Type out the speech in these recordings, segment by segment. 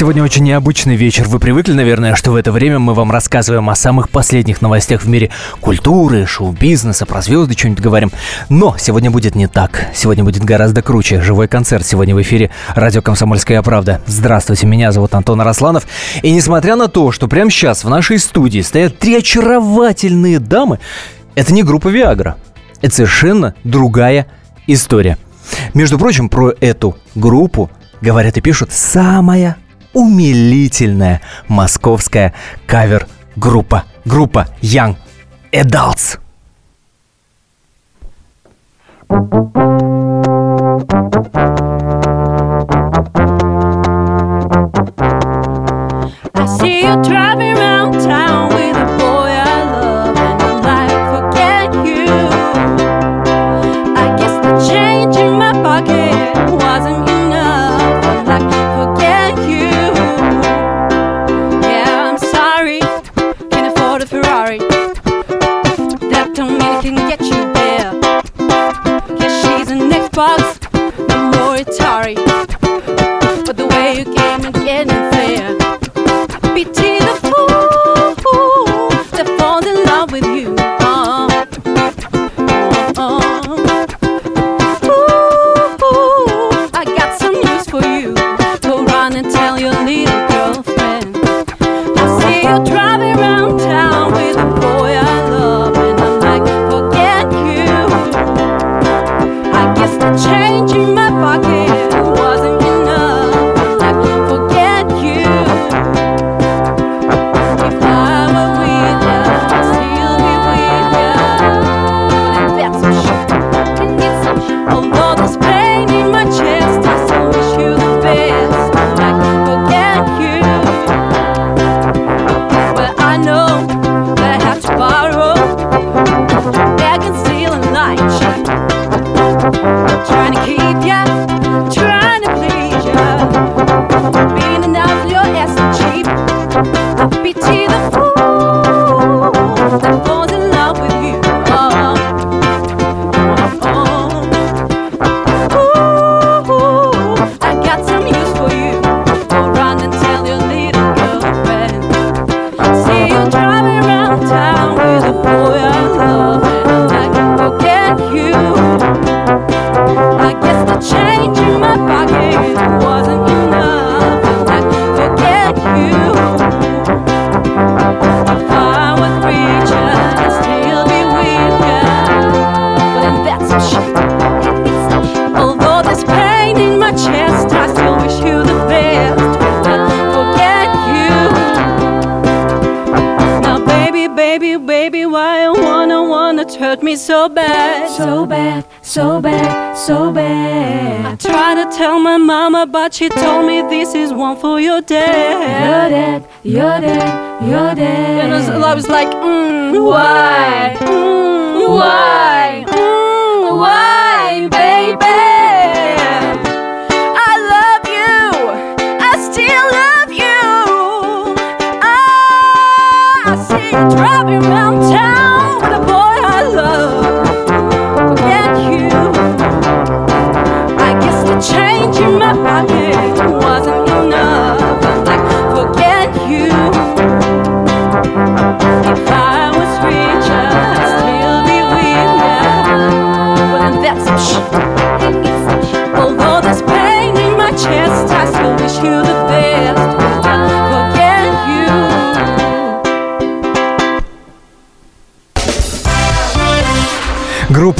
Сегодня очень необычный вечер. Вы привыкли, наверное, что в это время мы вам рассказываем о самых последних новостях в мире культуры, шоу-бизнеса, про звезды что-нибудь говорим. Но сегодня будет не так. Сегодня будет гораздо круче. Живой концерт сегодня в эфире радио «Комсомольская правда». Здравствуйте, меня зовут Антон Арасланов. И несмотря на то, что прямо сейчас в нашей студии стоят три очаровательные дамы, это не группа «Виагра». Это совершенно другая история. Между прочим, про эту группу говорят и пишут самая умилительная московская кавер-группа. Группа Young Adults. I see you can't a Ferrari. That don't mean it can get you there. Yeah, she's an Xbox, no more Atari. But the way you came and getting fair. Pity the fool that falls in love with you. So bad? So bad, so bad, so bad. I tried to tell my mama, but she told me this is one for your dad. Your dad, your dad, your dad. And I was, I was like, mm, why? Mm, why?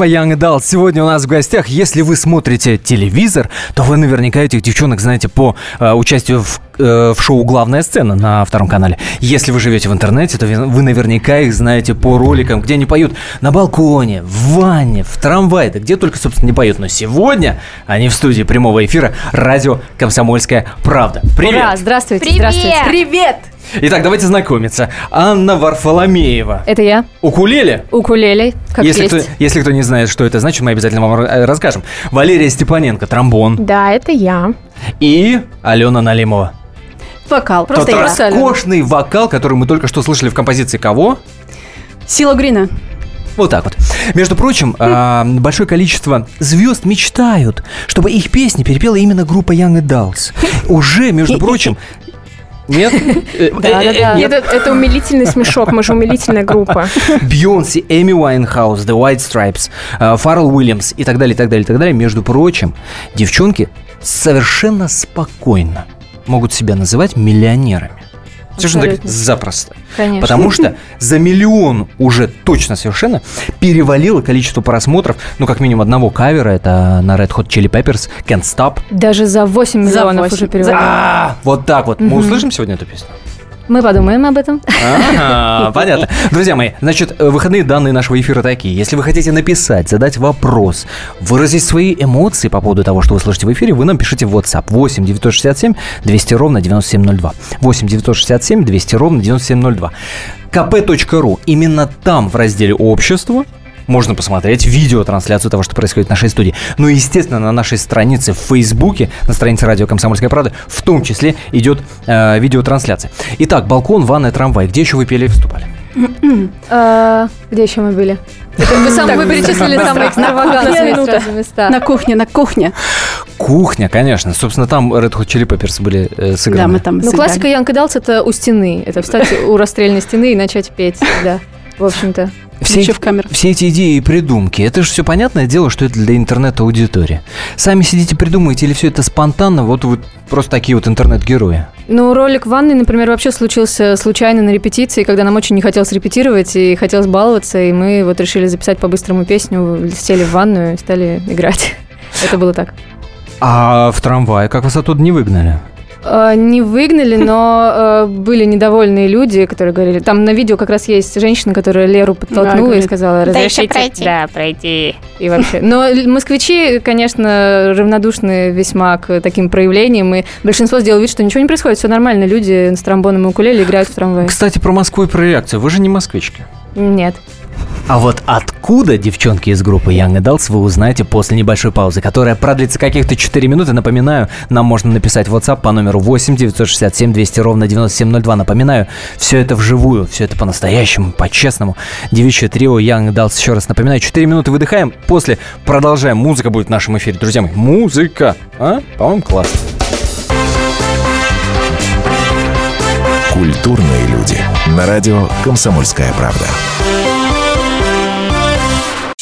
Группа Young Adult сегодня у нас в гостях. Если вы смотрите телевизор, то вы наверняка этих девчонок знаете по э, участию в, э, в шоу «Главная сцена» на втором канале. Если вы живете в интернете, то вы наверняка их знаете по роликам, где они поют на балконе, в ванне, в трамвае, да где только, собственно, не поют. Но сегодня они в студии прямого эфира радио «Комсомольская правда». Привет! Ура, здравствуйте, Привет! здравствуйте. Привет! Итак, давайте знакомиться. Анна Варфоломеева. Это я, Укулеле. укулеле, как если, есть. кто, если кто не знает, что это значит, мы обязательно вам ра- расскажем. Валерия Степаненко, тромбон. Да, это я. И Алена Налимова. Вокал. Тот Просто игра. роскошный вокал, который мы только что слышали в композиции кого? Сила Грина. Вот так вот. Между прочим, а, большое количество звезд мечтают, чтобы их песни перепела именно группа Young Adults. Уже, между прочим, нет? Э, Да-да-да. Нет, это, умилительный смешок, мы же умилительная группа. Бейонсе, Эми Уайнхаус, The White Stripes, э, Фаррелл Уильямс и так далее, и так далее, и так далее. Между прочим, девчонки совершенно спокойно могут себя называть миллионерами. Совершенно так запросто. Конечно. Потому что за миллион уже точно совершенно перевалило количество просмотров, ну, как минимум одного кавера, это на Red Hot Chili Peppers, Can't Stop. Даже за 8 За миллионов восемь. уже переводили. А, вот так вот. Мы услышим сегодня эту песню? Мы подумаем об этом. Ага, понятно. Друзья мои, значит, э, выходные данные нашего эфира такие. Если вы хотите написать, задать вопрос, выразить свои эмоции по поводу того, что вы слышите в эфире, вы нам пишите в WhatsApp 8 967 200 ровно 9702. 8 967 200 ровно 9702. kp.ru. Именно там в разделе «Общество» можно посмотреть видеотрансляцию того, что происходит в нашей студии. Ну и, естественно, на нашей странице в Фейсбуке, на странице радио «Комсомольская правда», в том числе идет э, видеотрансляция. Итак, балкон, ванная, трамвай. Где еще вы пели и выступали? А, Где еще мы были? Это вы сам вы перечислили самые экстравагантные места. На кухне, на кухне. Кухня, конечно. Собственно, там Red Hot Chili Peppers были э, Да, сыграны. мы там Ну, классика Янка Далс это у стены. Это встать у расстрельной стены и начать петь. Да, в общем-то. Все, Еще в камеру. все эти идеи и придумки, это же все понятное дело, что это для интернет-аудитории. Сами сидите, придумаете, или все это спонтанно, вот вы просто такие вот интернет-герои. Ну, ролик ванны, например, вообще случился случайно на репетиции, когда нам очень не хотелось репетировать и хотелось баловаться, и мы вот решили записать по-быстрому песню, сели в ванную и стали играть. Это было так. А в трамвае как вас оттуда не выгнали? Э, Не выгнали, но э, были недовольные люди, которые говорили... Там на видео как раз есть женщина, которая Леру Да, подтолкнула и сказала, «Да еще разрешите... пройти». Да, пройти. И вообще. Но москвичи, конечно, равнодушны весьма к таким проявлениям, и большинство сделало вид, что ничего не происходит, все нормально, люди с тромбоном и укулеле играют в трамвае. Кстати, про Москву и про реакцию. Вы же не москвички. Нет. А вот откуда девчонки из группы Young Adults вы узнаете после небольшой паузы, которая продлится каких-то 4 минуты. Напоминаю, нам можно написать в WhatsApp по номеру 8 967 200 ровно 9702. Напоминаю, все это вживую, все это по-настоящему, по-честному. Девичье трио Young Adults, еще раз напоминаю, 4 минуты выдыхаем, после продолжаем. Музыка будет в нашем эфире. Друзья мои, музыка! А? По-моему, классно. Культурные люди. На радио «Комсомольская правда».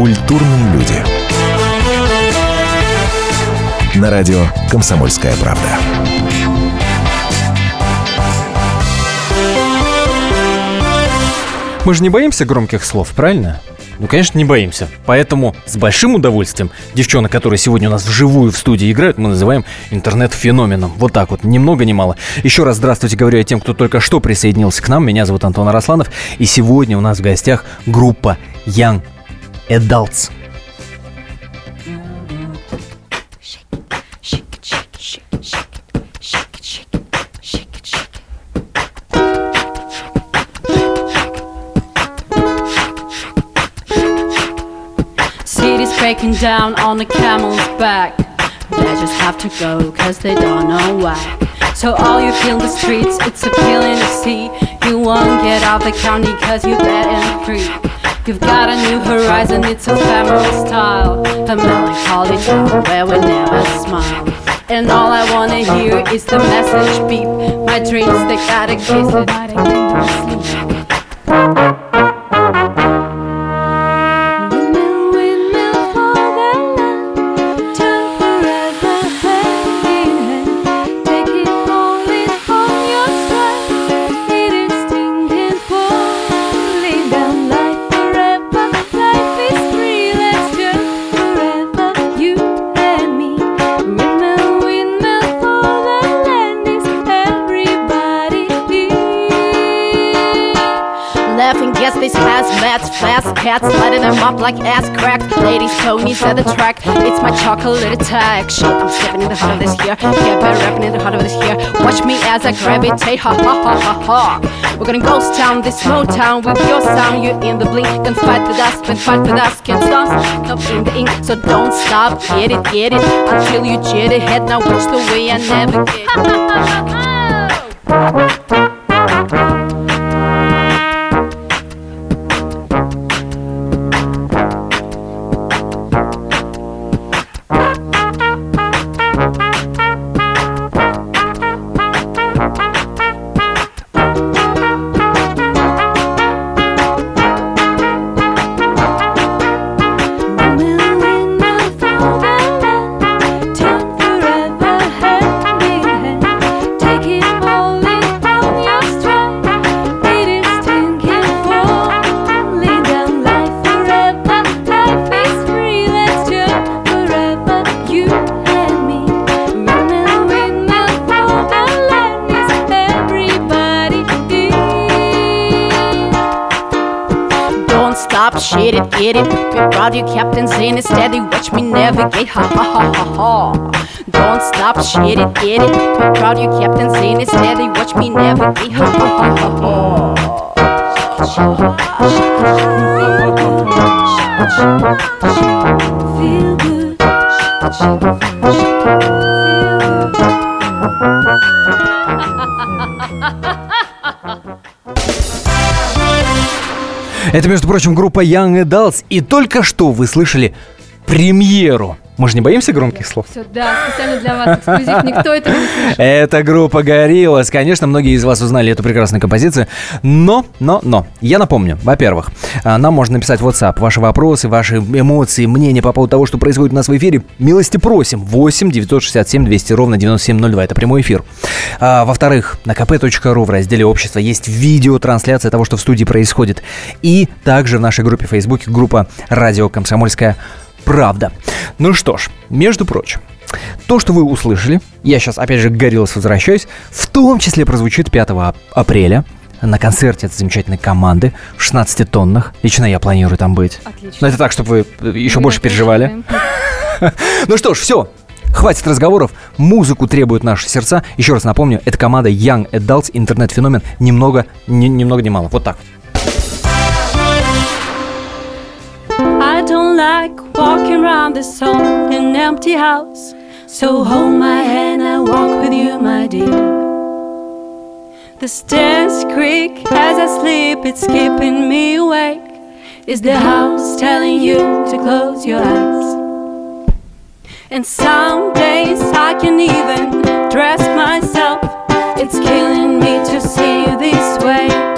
Культурные люди. На радио «Комсомольская правда». Мы же не боимся громких слов, правильно? Ну, конечно, не боимся. Поэтому с большим удовольствием девчонок, которые сегодня у нас вживую в студии играют, мы называем интернет-феноменом. Вот так вот, ни много ни мало. Еще раз здравствуйте, говорю я тем, кто только что присоединился к нам. Меня зовут Антон Арасланов. И сегодня у нас в гостях группа Young Adults. City's breaking down on a camel's back. They just have to go cause they don't know why. So all you feel the streets, it's a feeling to see. You won't get out the county cause you're dead and free. You've got a new horizon, it's ephemeral style. A melancholy town where we never smile. And all I wanna hear is the message beep. My dreams, they gotta kiss it. I can't sleep. Hazmats, fast cats, lighting them up like ass crack. Ladies, ponies at the track. It's my chocolate attack. Shit, I'm stepping in the heart of this here. Yeah, better rapping in the heart of this here. Watch me as I gravitate. Ha ha ha ha ha. We're gonna ghost town, this small town with your sound. You're in the blink. Can fight with us, can fight with us. Can't stop. Come in the ink, so don't stop. Get it, get it until you jet ahead. Now watch the way I navigate. Don't get it. Be proud, you captain's in it. Steady, watch me navigate. Ha ha ha ha ha. Don't stop, shit it, get it. Be proud, you captain's in it. Steady, watch me navigate. Ha ha ha ha ha. Feel good. Это, между прочим, группа Young Adults. И только что вы слышали премьеру. Мы же не боимся громких слов? Все, да, специально для вас эксклюзив. Никто этого не слышал. Это группа Гориллас. Конечно, многие из вас узнали эту прекрасную композицию. Но, но, но, я напомню, во-первых, а, нам можно написать в WhatsApp ваши вопросы, ваши эмоции, мнения по поводу того, что происходит у нас в эфире. Милости просим. 8 967 200 ровно 9702. Это прямой эфир. А, во-вторых, на kp.ru в разделе «Общество» есть видеотрансляция того, что в студии происходит. И также в нашей группе в Фейсбуке группа «Радио Комсомольская правда». Ну что ж, между прочим, то, что вы услышали, я сейчас опять же к Гориллас возвращаюсь, в том числе прозвучит 5 ап- апреля на концерте этой замечательной команды в 16 тоннах. Лично я планирую там быть. Отлично. Но это так, чтобы вы еще Мы больше переживали. Ну что ж, все. Хватит разговоров, музыку требуют наши сердца. Еще раз напомню, это команда Young Adults, интернет-феномен, немного, ни, ни много ни мало. Вот так. Like walking around this old and empty house. So hold my hand, I walk with you, my dear. The stairs creak as I sleep, it's keeping me awake. Is the house telling you to close your eyes? And some days I can even dress myself. It's killing me to see you this way.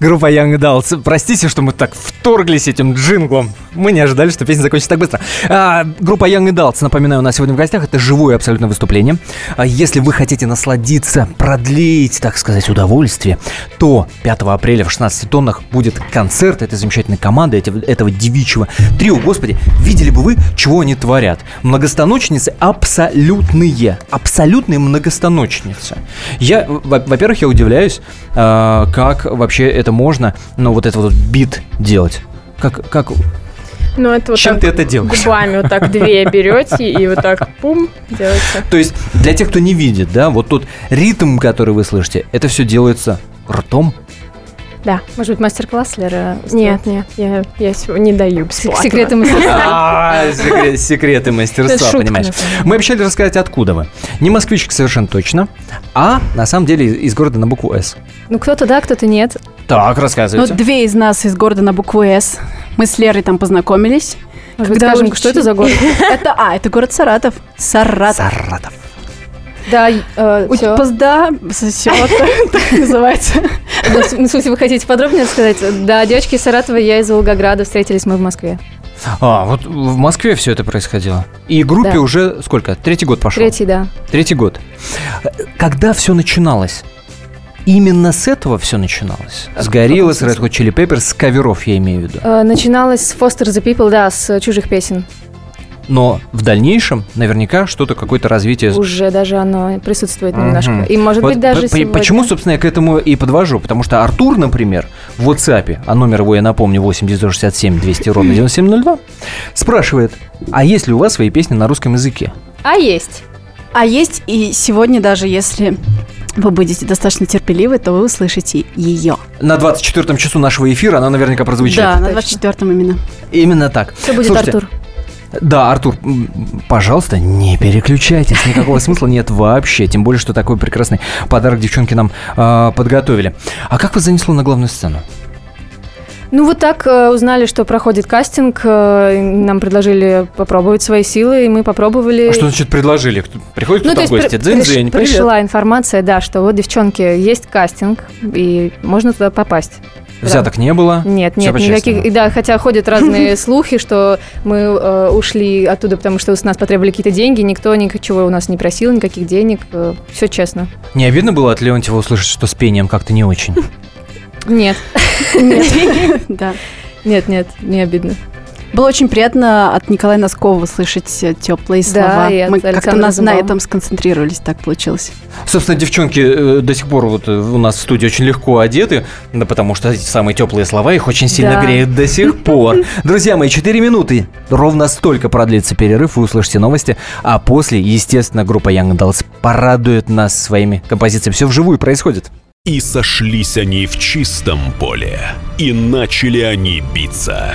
Группа Young Adults. Простите, что мы так вторглись этим джинглом. Мы не ожидали, что песня закончится так быстро. А, группа Young Adults, напоминаю, у нас сегодня в гостях. Это живое абсолютно выступление. А если вы хотите насладиться, продлить, так сказать, удовольствие, то 5 апреля в 16 тоннах будет концерт этой замечательной команды, этого девичьего трио. Господи, видели бы вы, чего они творят. Многостаночницы абсолютные. Абсолютные многостаночницы. Я, во- во-первых, я удивляюсь, а, как вообще это можно, ну, вот это вот бит делать. Как, как, Ну, это вот чем так ты это делаешь? губами вот так две берете и вот так пум делаете. То есть, для тех, кто не видит, да, вот тот ритм, который вы слышите, это все делается ртом. Да. Может быть, мастер-класс, Лера? Нет, нет, я, я сегодня не даю бесплатно. Секреты мастерства. А, секрет- секреты мастерства, понимаешь. Мы обещали рассказать, откуда вы. Не москвичка совершенно точно, а на самом деле из города на букву «С». Ну, кто-то да, кто-то нет. Так, Ну, рассказывайте. две из нас из города на букву «С». Мы с Лерой там познакомились. Может быть, Когда скажем, что это за город? Это, а, это город Саратов. Саратов. Саратов. Да, э, У всё. Позда сосет, так называется. Ну, в смысле, вы хотите подробнее сказать? Да, девочки из Саратова, я из Волгограда, встретились мы в Москве. А, вот в Москве все это происходило. И группе Да. уже сколько? Третий год пошел. Третий, да. Третий год. Когда все начиналось? Именно с этого все начиналось. С Горилла, с Red Hot Chili Peppers, с каверов я имею в виду. Э, Начиналось с Foster the People, да, с чужих песен. Но в дальнейшем наверняка что-то, какое-то развитие... Уже даже оно присутствует немножко. И, может Вот быть, даже по- сегодня. Почему, собственно, я к этому и подвожу? Потому что Артур, например, в WhatsApp, а номер его я напомню, 8967 200 ровно 9702, спрашивает, а есть ли у вас свои песни на русском языке? А есть. А есть и сегодня даже, если вы будете достаточно терпеливы, то вы услышите ее. На 24 часу нашего эфира она наверняка прозвучит. Да, на точно. 24-м именно. Именно так. Все будет Слушайте, Артур. Да, Артур, пожалуйста, не переключайтесь, никакого смысла нет вообще, тем более, что такой прекрасный подарок девчонки нам а, подготовили. А как вас занесло на главную сцену? Ну вот так э, узнали, что проходит кастинг, э, нам предложили попробовать свои силы, и мы попробовали. А что значит предложили? Кто- Приходит Ну, кто-то в то есть гости? при- приш- привет. пришла информация, да, что вот, девчонки, есть кастинг, и можно туда попасть. Взяток не было? Нет, нет, никаких. да, хотя ходят разные слухи, что мы э, ушли оттуда, потому что с нас потребовали какие-то деньги, никто ничего у нас не просил, никаких денег, все честно. Не обидно было от Леонтьева услышать, что с пением как-то не очень? Нет, Да. нет, нет, не обидно. Было очень приятно от Николая Носкова слышать теплые Да, слова. и от Мы как-то на, на этом сконцентрировались, так получилось. Собственно, девчонки э, до сих пор вот э, у нас в студии очень легко одеты, да потому что эти самые теплые слова их очень сильно Да. греют до сих пор. Друзья мои, 4 минуты. Ровно столько продлится перерыв, вы услышите новости, а после, естественно, группа Young Adults порадует нас своими композициями. Все вживую происходит. И сошлись они в чистом поле, и начали они биться.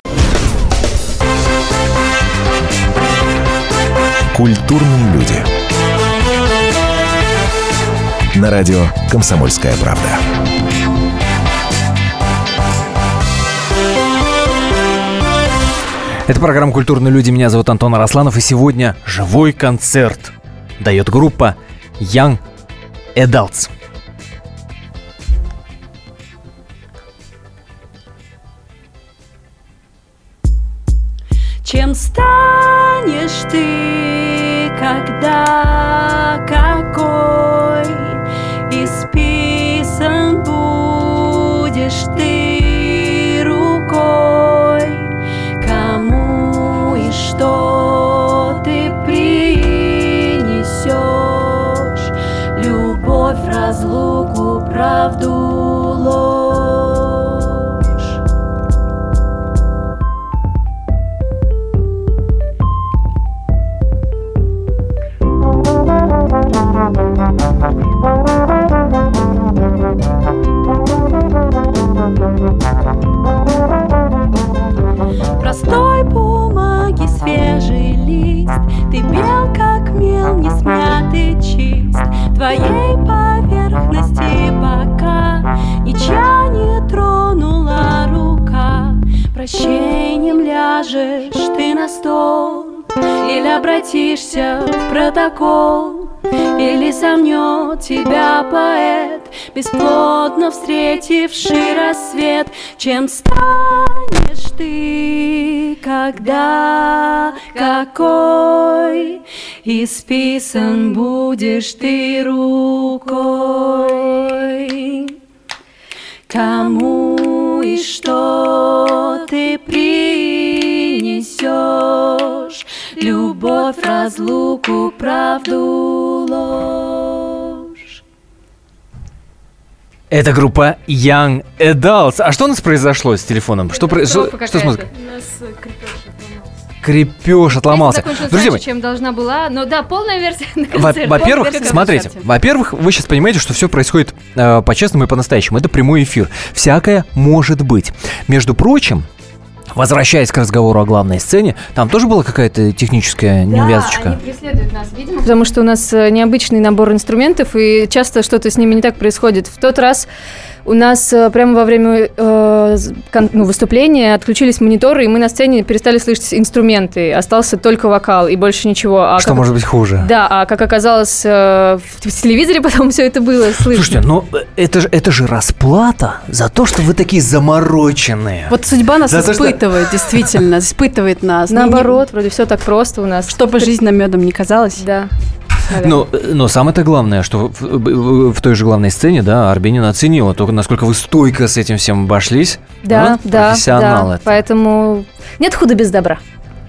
Культурные люди. На радио «Комсомольская правда». Это программа «Культурные люди». Меня зовут Антон Арасланов. И сегодня живой концерт дает группа Young Adults. Чем станешь ты, когда какой Твоей поверхности пока Ничья не тронула рука. Прощением ляжешь ты на стол Или обратишься в протокол или сомнет тебя поэт, Бесплодно встретивший рассвет, Чем станешь ты, когда какой Исписан будешь ты рукой. Кому и что ты принесешь? Любовь, разлуку, правду, ложь. Это группа Young Adults. А что у нас произошло с телефоном? Что, про- что, что с музыкой? Крепеж отломался. Друзья мои, чем должна была. Но да, полная версия Во-. Во-первых, версия смотрите, во-первых, вы сейчас понимаете, что все происходит э, по-честному и по-настоящему. Это прямой эфир. Всякое может быть. Между прочим, возвращаясь к разговору о главной сцене, там тоже была какая-то техническая неувязочка. преследуют нас, видимо. Потому что у нас э, необычный набор инструментов, и часто что-то с ними не так происходит. В тот раз у нас э, прямо во время э, ну, выступления отключились мониторы, и мы на сцене перестали слышать инструменты. Остался только вокал и больше ничего. А Что как- может быть хуже? Да, а как оказалось, э, в телевизоре потом все это было слышно. Слушайте, ну э, это же, это же расплата за то, что вы такие замороченные. Вот судьба нас За то, что- испытывает, действительно, испытывает нас. Не- Наоборот, вроде все так просто у нас. Чтобы жизнь нам медом не казалась. Да. Но, но самое-то главное, что в, в- в той же главной сцене, да, Арбенина оценила только насколько вы стойко с этим всем обошлись. Да, Вот да, профессионал да. это. Поэтому нет худа без добра.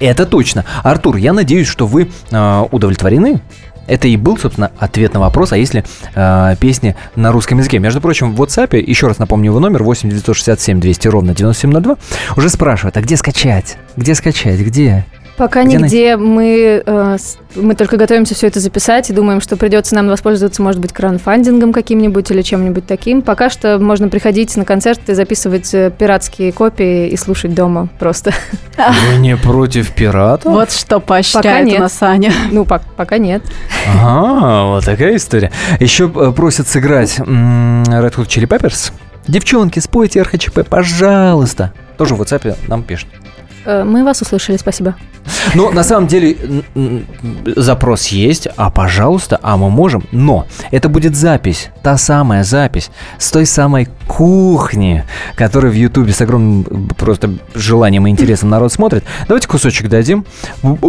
Это точно. Артур, я надеюсь, что вы э, удовлетворены. Это и был, собственно, ответ на вопрос, а если э, песни на русском языке. Между прочим, в WhatsApp, еще раз напомню его номер, 8 967 200 ровно 9702, уже спрашивают, а где скачать? Где скачать? Где? Пока Где нигде мы, э, мы только готовимся все это записать и думаем, что придется нам воспользоваться, может быть, краудфандингом каким-нибудь или чем-нибудь таким. Пока что можно приходить на концерты, записывать э, пиратские копии и слушать дома просто. Вы не против пиратов? Вот что Пока поощряет нет. у нас Аня. Ну, пок- пока нет. Ага, вот такая история. Еще э, просят сыграть Red Hot Chili Peppers. Девчонки, спойте РХЧП, пожалуйста. Тоже в WhatsApp нам пишут. Э, Мы вас услышали, спасибо. Но на самом деле запрос есть, а пожалуйста, а мы можем. Но это будет запись, та самая запись с той самой кухни, которую в Ютубе с огромным просто желанием и интересом народ смотрит. Давайте кусочек дадим.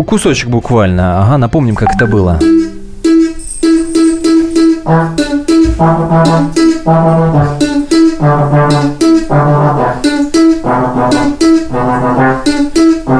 Кусочек буквально. Ага, напомним, как это было. Can't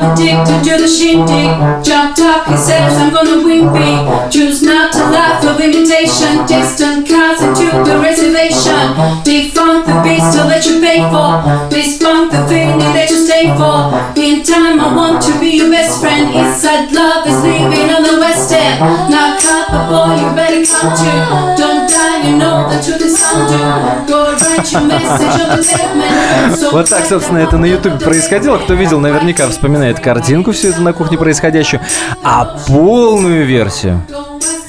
stop addicted to the shindig. Jump top, he says I'm gonna win big. Choose not to laugh of imitation. Distant cars into the reservation. Defunk the beast to let you pay for. Despunk the feeling that you stay for. In time, I want to be your best friend. Inside love is living on the west end. Now, the boy, you better come to. Don't die, you know the truth is undo. Go write your message on the pavement. So Вот так, собственно, это на Ютубе происходило. Кто видел, наверняка вспоминает картинку всю эту на кухне происходящую. А полную версию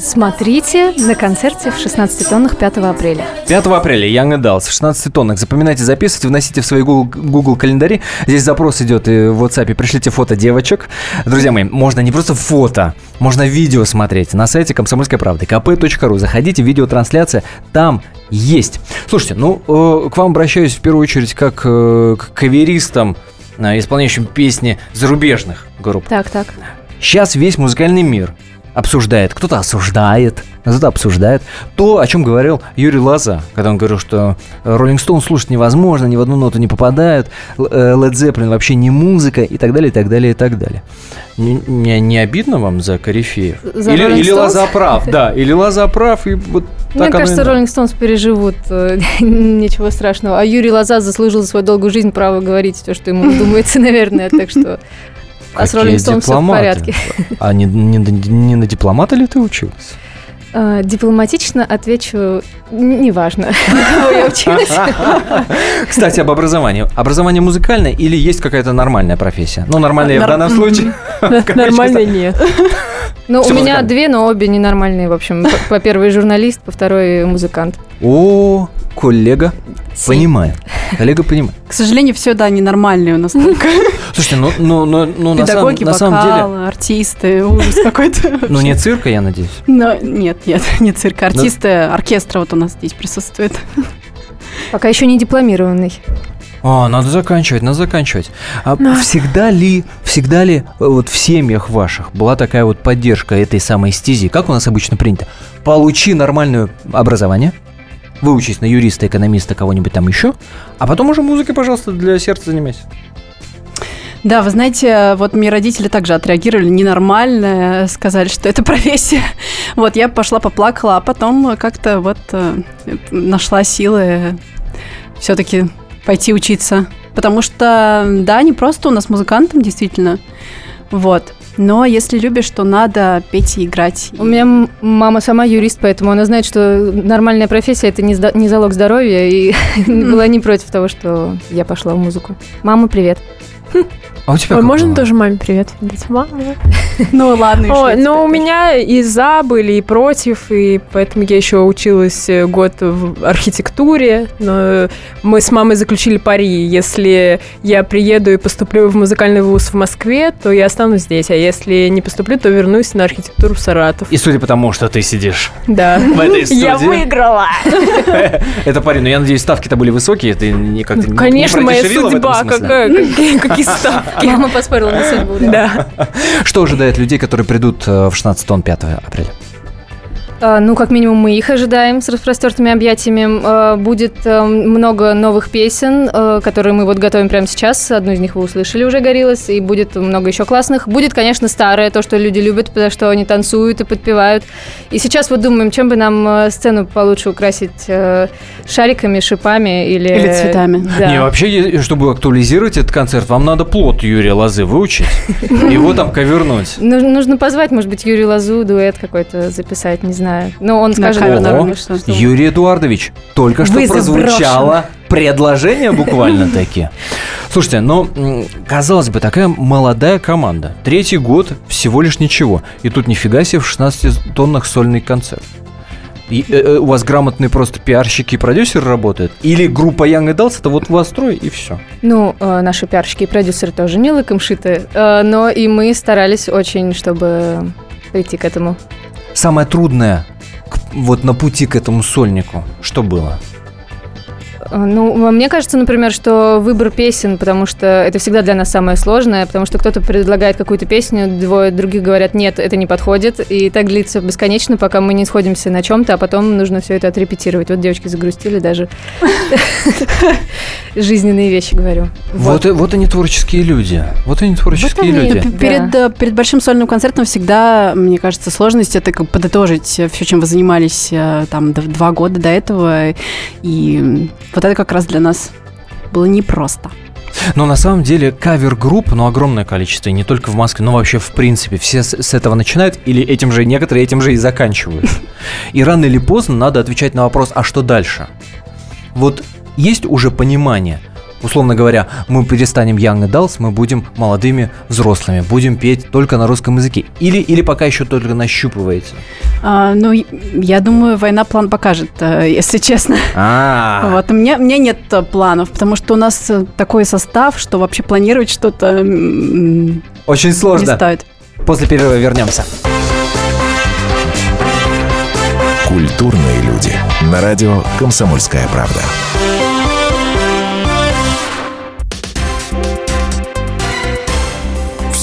Смотрите на концерте в 16 тоннах 5 апреля. 5 апреля Young Adults в 16 тоннах. Запоминайте, записывайте, вносите в свои Google, Google календари. Здесь запрос идет и в WhatsApp. Пришлите фото девочек. Друзья мои, можно не просто фото, можно видео смотреть на сайте комсомольской правды kp.ru. Заходите, видеотрансляция там есть. Слушайте, ну, э, к вам обращаюсь в первую очередь как э, к каверистам, исполняющим песни зарубежных групп. Так, так. Сейчас весь музыкальный мир обсуждает, кто-то осуждает, кто-то обсуждает то, о чем говорил Юрий Лоза, когда он говорил, что Роллинг Стоун слушать невозможно, ни в одну ноту не попадают, Led Zeppelin вообще не музыка и так далее, и так далее, и так далее. Не, не, не обидно вам за корифеев? За или, или? Лоза прав, да, или Лоза прав, и вот Мне так кажется. Роллинг Стоунс переживут, э, ничего страшного. А Юрий Лоза заслужил за свою долгую жизнь право говорить то, что ему думается, наверное, так что... А с Роллинг Стоунс все в порядке. А не, не, не на дипломата ли ты училась? А, Дипломатично отвечу, неважно, кого я училась. Кстати, об образовании. Образование музыкальное или есть какая-то нормальная профессия? Ну, нормальная в данном случае. Нормально нет. Ну, у меня две, но обе ненормальные, в общем. По первой журналист, по второй музыкант. О, коллега, понимаю. Коллега понимает. К сожалению, все, да, ненормальные у нас только. Слушайте, ну, ну, ну, ну на, самом, Педагоги, на самом деле, вокал, артисты, ужас какой-то. ну не цирка, я надеюсь. Но нет, нет, не цирк, артисты, оркестра вот у нас здесь присутствует. Пока еще не дипломированный. А, надо заканчивать, надо заканчивать. А всегда ли, всегда ли э, вот в семьях ваших была такая вот поддержка этой самой стези? Как у нас обычно принято? Получи нормальное образование, выучись на юриста, экономиста, кого-нибудь там еще, а потом уже музыкой, пожалуйста, для сердца занимайся. Да, вы знаете, вот мне родители также отреагировали ненормально, сказали, что это профессия. Вот я пошла поплакала, а потом как-то вот э, нашла силы все-таки пойти учиться. Потому что, да, не просто у нас музыкантом, действительно. Вот. Но если любишь, то надо петь и играть. У меня мама сама юрист, поэтому она знает, что нормальная профессия это не, не залог здоровья, и была не против того, что я пошла в музыку. Мама, привет. А у тебя Ой, можно было? тоже маме привет передать? Мама. Ну ладно, Ой, но у теперь? меня и за были, и против, и поэтому я еще училась э, год в архитектуре. Но мы с мамой заключили пари. Если я приеду и поступлю в музыкальный вуз в Москве, то я останусь здесь. А если не поступлю, то вернусь на архитектуру в Саратов. И судя по тому, что ты сидишь Да. в этой студии... Я выиграла! Это парень, ну я надеюсь, ставки-то были высокие, ты не как-то не- Конечно, не моя судьба. какие, какие ставки. Мама поспорила на судьбу. да. Да. Что ожидает людей, которые придут э, в 16 тонн 5 апреля? А, Ну, как минимум, мы их ожидаем с распростертыми объятиями. А, Будет э, много новых песен, э, которые мы вот готовим прямо сейчас. Одну из них вы услышали уже, Горилlas, и будет много еще классных. Будет, конечно, старое, то, что люди любят, потому что они танцуют и подпевают. И сейчас вот думаем, чем бы нам э, сцену получше украсить шариками, шипами или... Или цветами. Да. Не, вообще, чтобы актуализировать этот концерт, вам надо плод Юрия Лозы выучить, его там ковернуть. Ну, Нужно позвать, может быть, Юрию Лазу, дуэт какой-то записать, не знаю. Ну, он скажет, наверное, что- Юрий Эдуардович, только что Вызов прозвучало предложение буквально-таки. Слушайте, ну, м, казалось бы, такая молодая команда. Третий год, всего лишь ничего. И тут нифига себе в 16 тоннах сольный концерт. И, э, э, у вас грамотные просто пиарщики и продюсеры работают? Или группа Young Adults, это вот вас трое и все? Ну, э, наши пиарщики и продюсеры тоже не лыком шиты, э, но и мы старались очень, чтобы прийти к этому. Самое трудное вот на пути к этому сольнику, что было? Э, Ну, мне кажется, например, что выбор песен, потому что это всегда для нас самое сложное, потому что кто-то предлагает какую-то песню, двое других говорят, нет, это не подходит, и так длится бесконечно, пока мы не сходимся на чем-то, а потом нужно все это отрепетировать. Вот девочки загрустили даже. Жизненные вещи говорю. Вот, и- вот они творческие люди. Вот они творческие люди. Перед, э, перед большим сольным концертом всегда, мне кажется, сложность это как подытожить все, чем вы занимались э, там два года до этого. И вот это как раз для нас было непросто. Но на самом деле кавер-групп, ну, огромное количество, и не только в Москве, но вообще в принципе. Все с, с этого начинают, или этим же некоторые этим же и заканчивают. И рано или поздно надо отвечать на вопрос, а что дальше? Вот есть уже понимание, условно говоря, мы перестанем Young Adults, мы будем молодыми взрослыми, будем петь только на русском языке? Или, или пока еще только нащупываете? А, ну, я думаю, война план покажет, э, если честно. А, Вот, у меня, у меня нет э, планов, потому что у нас э, такой состав, что вообще планировать что-то очень не сложно. стоит. После перерыва вернемся. Культурные люди. На радио «Комсомольская правда».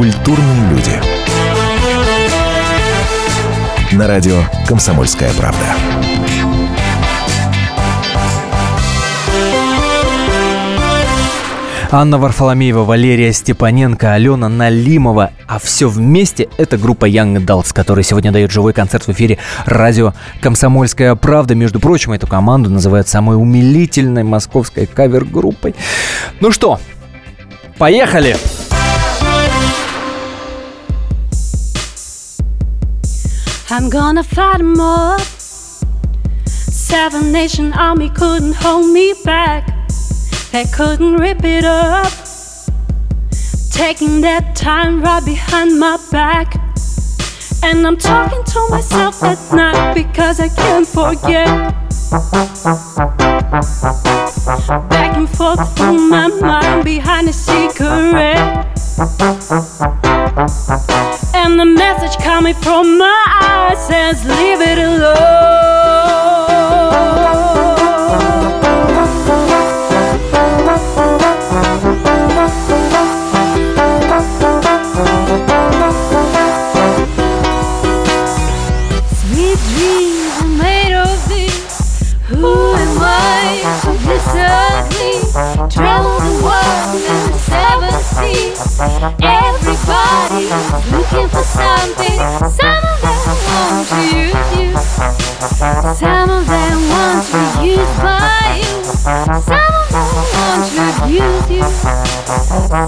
Культурные люди. На радио «Комсомольская правда». Анна Варфоломеева, Валерия Степаненко, Алена Налимова. А все вместе это группа Young Adults, которая сегодня дает живой концерт в эфире радио «Комсомольская правда». Между прочим, эту команду называют самой умилительной московской кавер-группой. Ну что, поехали! I'm gonna fight 'em up. Seven Nation Army couldn't hold me back. They couldn't rip it up. Taking that time right behind my back. And I'm talking to myself at night because I can't forget. Back and forth through my mind behind a cigarette. And the message coming from my eyes says, Leave it alone. Sweet dreams are made of this. Who am I to disagree? Travel the world in the seven seas. Looking for something. Some of them want to use you. Some of them want to be used by you. Some of them want to abuse you.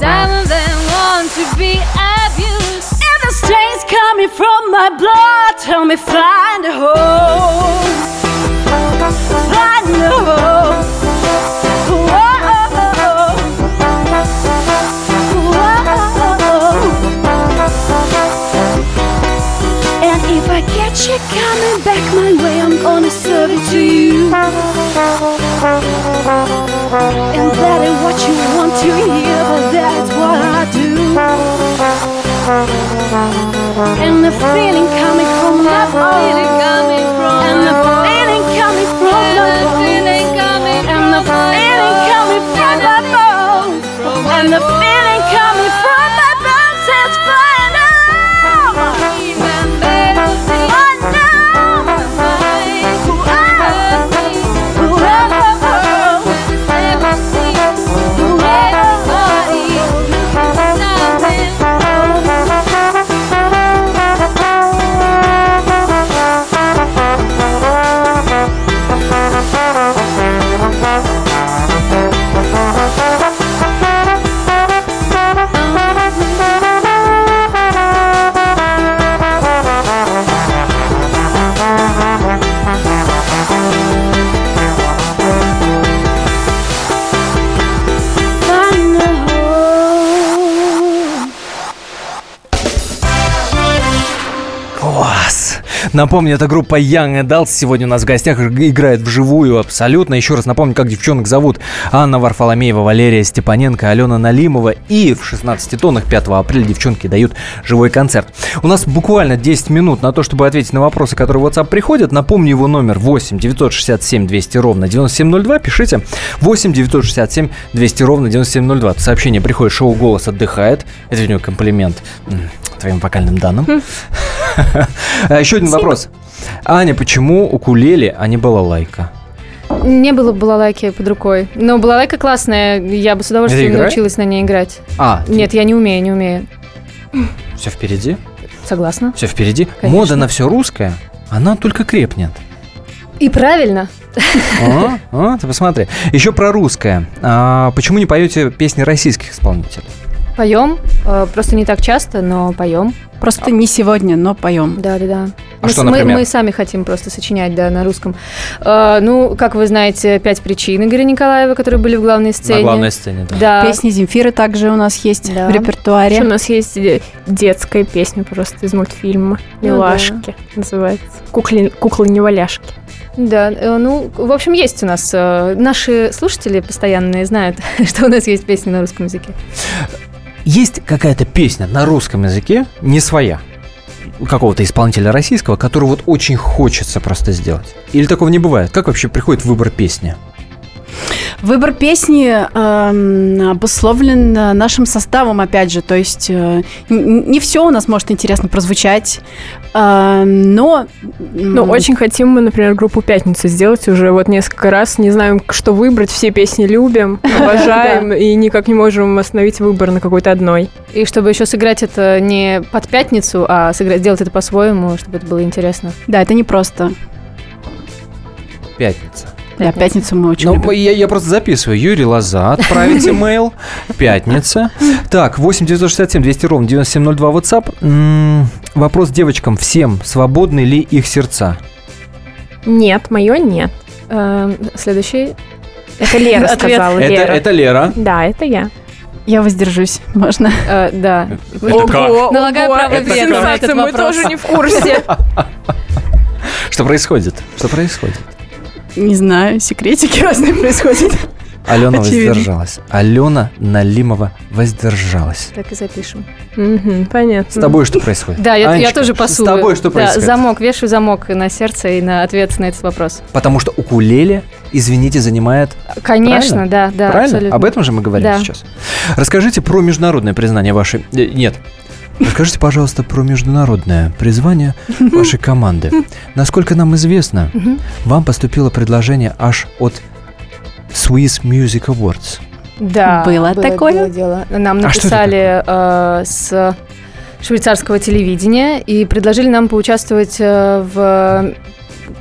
Some of them want to be abused. And the stains coming from my blood tell me find a home. Find a home. I'm gonna serve it to you. And that is what you want to hear, but that's what I do. And the feeling coming from my body, and the Напомню, это группа Young Adults сегодня у нас в гостях играет вживую абсолютно. Еще раз напомню, как девчонок зовут. Анна Варфоломеева, Валерия Степаненко, Алена Налимова. И в 16 тоннах 5 апреля девчонки дают живой концерт. У нас буквально 10 минут на то, чтобы ответить на вопросы, которые в WhatsApp приходят. Напомню его номер 8 967 200 ровно 9702. Пишите 8 967 200 ровно 9702. Сообщение приходит, шоу «Голос отдыхает». Это у него комплимент твоим вокальным данным. А Еще один вопрос. Аня, почему укулеле, а не балалайка? Не было балалайки под рукой. Но балалайка классная, я бы с удовольствием научилась на ней играть. А, Нет, я не умею, не умею. все впереди? Согласна. Все впереди? Конечно. Мода на все русское, она только крепнет. И правильно. А, а, ты посмотри. Еще про русское. А, почему не поете песни российских исполнителей? Поем, э, просто не так часто, но поем. Просто не сегодня, но поем. Да, да, да. А мы, что, с- мы- например? мы сами хотим просто сочинять, да, на русском. Э, ну, как вы знаете, пять причин Игоря Николаева, которые были в главной сцене. На главной сцене, да. Да. Песни Земфиры также у нас есть Да. в репертуаре. Еще у нас есть э, детская песня просто из мультфильма Ну «Милашки» называется. Кукли, куклы-неваляшки. Да, э, ну, в общем, есть у нас. э, Наши слушатели постоянные знают, что у нас есть песни на русском языке. Есть какая-то песня на русском языке, не своя, какого-то исполнителя российского, которую вот очень хочется просто сделать? Или такого не бывает? Как вообще приходит выбор песни? Выбор песни эм, обусловлен э, нашим составом, опять же. То есть э, не все у нас может интересно прозвучать, эм, но... Ну, очень хотим мы, например, группу «Пятница» сделать уже вот несколько раз. Не знаем, что выбрать. Все песни любим, обожаем и никак не можем остановить выбор на какой-то одной. И чтобы еще сыграть это не под пятницу, а сыграть, сделать это по-своему, чтобы это было интересно. Да, это не просто. Пятница. Да, пятницу мы очень Ну, любим. я, я просто записываю. Юрий Лоза, отправить имейл. Пятница. Так, 8 967 200 ровно 9702 WhatsApp. Вопрос девочкам. Всем свободны ли их сердца? Нет, мое нет. Эм, Следующий. Это Лера сказала. Это, Лера. это Лера. Да, это я. Я воздержусь, можно. Э, Да. Это как? Налагаю ого, право это вето на этот мы вопрос. тоже не в курсе. Что происходит? Что происходит? Не знаю, секретики разные происходят. Алена Очевидно. воздержалась. Алена Налимова воздержалась. Так и запишем. Мгм, Понятно. С тобой что происходит? Да, я, я Анечка, тоже пасую. С тобой что Да, происходит? замок, вешаю замок на сердце и на ответ на этот вопрос. Потому что укулеле, извините, занимает... Конечно, Правильно? да, да, Правильно? абсолютно. Об этом же мы говорим Да. сейчас. Расскажите про международное признание вашей... э, Нет. Расскажите, пожалуйста, про международное призвание вашей команды. Насколько нам известно, вам поступило предложение аж от Swiss Music Awards. Да, Было такое? было дело. Нам А написали э, с швейцарского телевидения и предложили нам поучаствовать э, в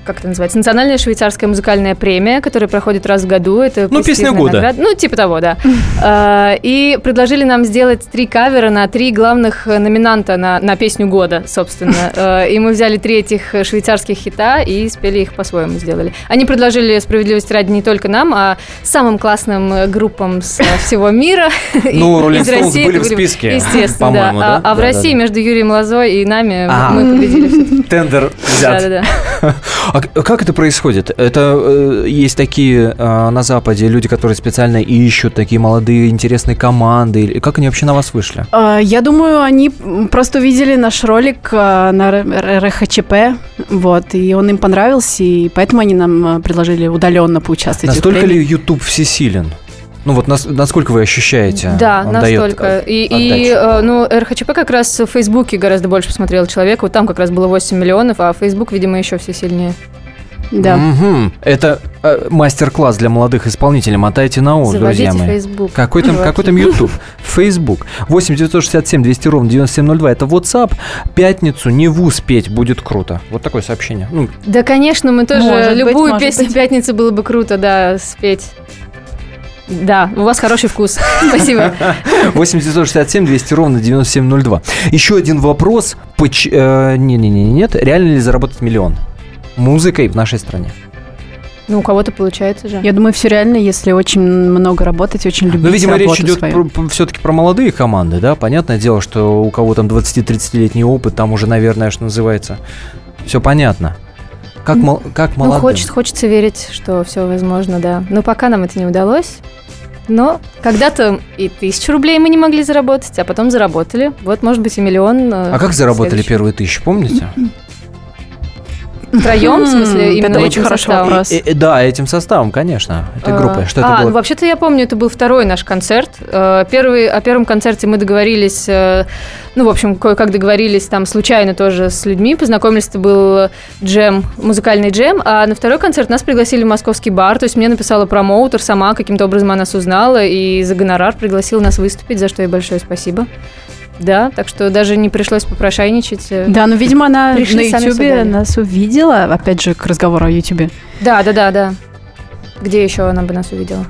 как это называется, национальная швейцарская музыкальная премия, которая проходит раз в году. Это Ну, песня года. награда. Ну, типа того, да. А, И предложили нам сделать три кавера на три главных э, номинанта на, на песню года, собственно. Э, И мы взяли три этих швейцарских хита и спели их по-своему, сделали. Они предложили справедливости ради не только нам, а самым классным э, группам с э, всего мира. Ну, Rolling Stones были в списке, Естественно, да. А-? А в России между Юрием Лозой и нами мы победили. Тендер взят. Да-да-да. А как это происходит? Это э, есть такие э, на Западе люди, которые специально ищут такие молодые интересные команды. Или Как они вообще на вас вышли? А, Я думаю, они просто увидели наш ролик а, на РХЧП, вот, и он им понравился, и поэтому они нам предложили удаленно поучаствовать. Настолько ли YouTube всесилен? Ну вот нас- насколько вы ощущаете? Да, он дает, настолько. э, и, и, отдачу? э, ну, РХЧП как раз в Фейсбуке гораздо больше посмотрел человек. Вот там как раз было 8 миллионов, а Фейсбук, видимо, еще все сильнее. Да. Мгм. Это э, мастер-класс для молодых исполнителей. Мотайте на ус, Заводите друзья мои. Facebook. Какой там, какой там YouTube? Facebook. 8 967 200 ровно 9702. Это WhatsApp. Пятницу не в успеть будет круто. Вот такое сообщение. Ну, Да, конечно, мы тоже Может быть, любую может песню быть. пятницы было бы круто, да, спеть. Да, у вас хороший вкус. Спасибо. 8 967 200 ровно 9702. Еще один вопрос. Поч- э, Не-не-не, нет. Реально ли заработать миллион музыкой в нашей стране? Ну, у кого-то получается же. Я думаю, все реально, если очень много работать, очень любить Ну, видимо, речь идет свою. все-таки про молодые команды, да? Понятное дело, что у кого там 20-30-летний опыт, там уже, наверное, что называется, Все понятно. Как, мол- как Ну, молодым. хочет, хочется верить, что все возможно, да. Но пока нам это не удалось. Но когда-то и тысячу рублей мы не могли заработать, а потом заработали. Вот, может быть, и миллион. э, А как заработали следующий. первые тысячи, помните? Втроем, в смысле, именно это очень хороший вопрос. Да, этим составом, конечно. Этой А, группой. Что а, это ну, было? вообще-то я помню, это был второй наш концерт. Э, Первый, о первом концерте мы договорились, э, ну, в общем, кое-как договорились там случайно тоже с людьми, познакомились, это был джем, музыкальный джем, а на второй концерт нас пригласили в московский бар, то есть мне написала промоутер сама, каким-то образом она нас узнала и за гонорар пригласила нас выступить, за что ей большое спасибо. Да, так что даже не пришлось попрошайничать. э. Да, ну, видимо, она Пришли, на Ютубе нас увидела, опять же, к разговору о Ютубе. Да, да, да, да. Где еще она бы нас увидела?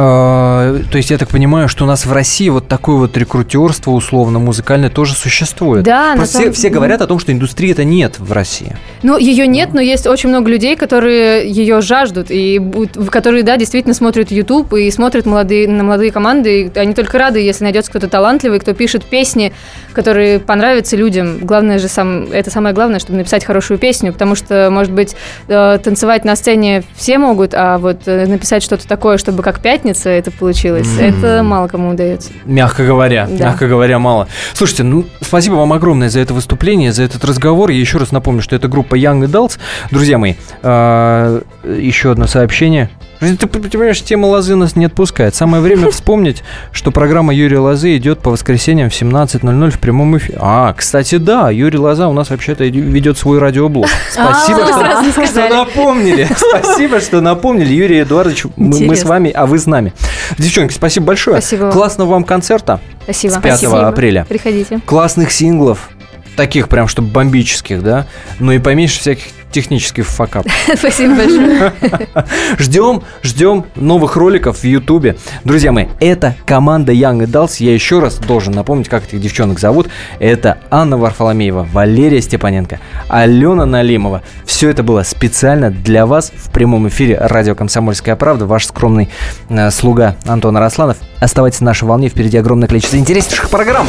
А, то есть я так понимаю, что у нас в России вот такое вот рекрутерство условно музыкальное тоже существует. Да, Просто все, самом- все говорят о том, что индустрии это нет в России. Ну, ее нет, но есть очень много людей, которые ее жаждут, и которые, да, действительно смотрят YouTube и смотрят молодые, на молодые команды. И они только рады, если найдется кто-то талантливый, кто пишет песни, которые понравятся людям. Главное же сам, это самое главное, чтобы написать хорошую песню, потому что, может быть, э, танцевать на сцене все могут, а вот э, написать что-то такое, чтобы как пятница это получилось, М. это мало кому удается. Мягко говоря, Да. мягко говоря, мало. Слушайте, ну, спасибо вам огромное за это выступление, за этот разговор. Я еще раз напомню, что это группа Young Adults. Друзья мои, а, еще одно сообщение. Ты, понимаешь, тема Лозы нас не отпускает. Самое время вспомнить, что программа Юрия Лозы идет по воскресеньям в 17.00 в прямом эфире. А, кстати, да, Юрий Лоза у нас вообще-то ведет свой радиоблог. Спасибо, А, что, что напомнили. Спасибо, что напомнили. Юрий Эдуардович, мы- мы с вами, а вы с нами. Девчонки, спасибо большое. Спасибо. Классного вам концерта Спасибо. с 5 Спасибо. апреля. Приходите. Классных синглов, таких прям, чтобы бомбических, да? Ну и поменьше всяких технических факап. Спасибо большое. Ждем, ждем новых роликов в Ютубе. Друзья мои, это команда Young Adults. Я еще раз должен напомнить, как этих девчонок зовут. Это Анна Варфоломеева, Валерия Степаненко, Алена Налимова. Все это было специально для вас в прямом эфире радио «Комсомольская правда». Ваш скромный э, слуга Антон Арасланов. Оставайтесь на нашей волне. Впереди огромное количество интереснейших программ.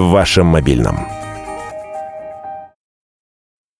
В вашем мобильном.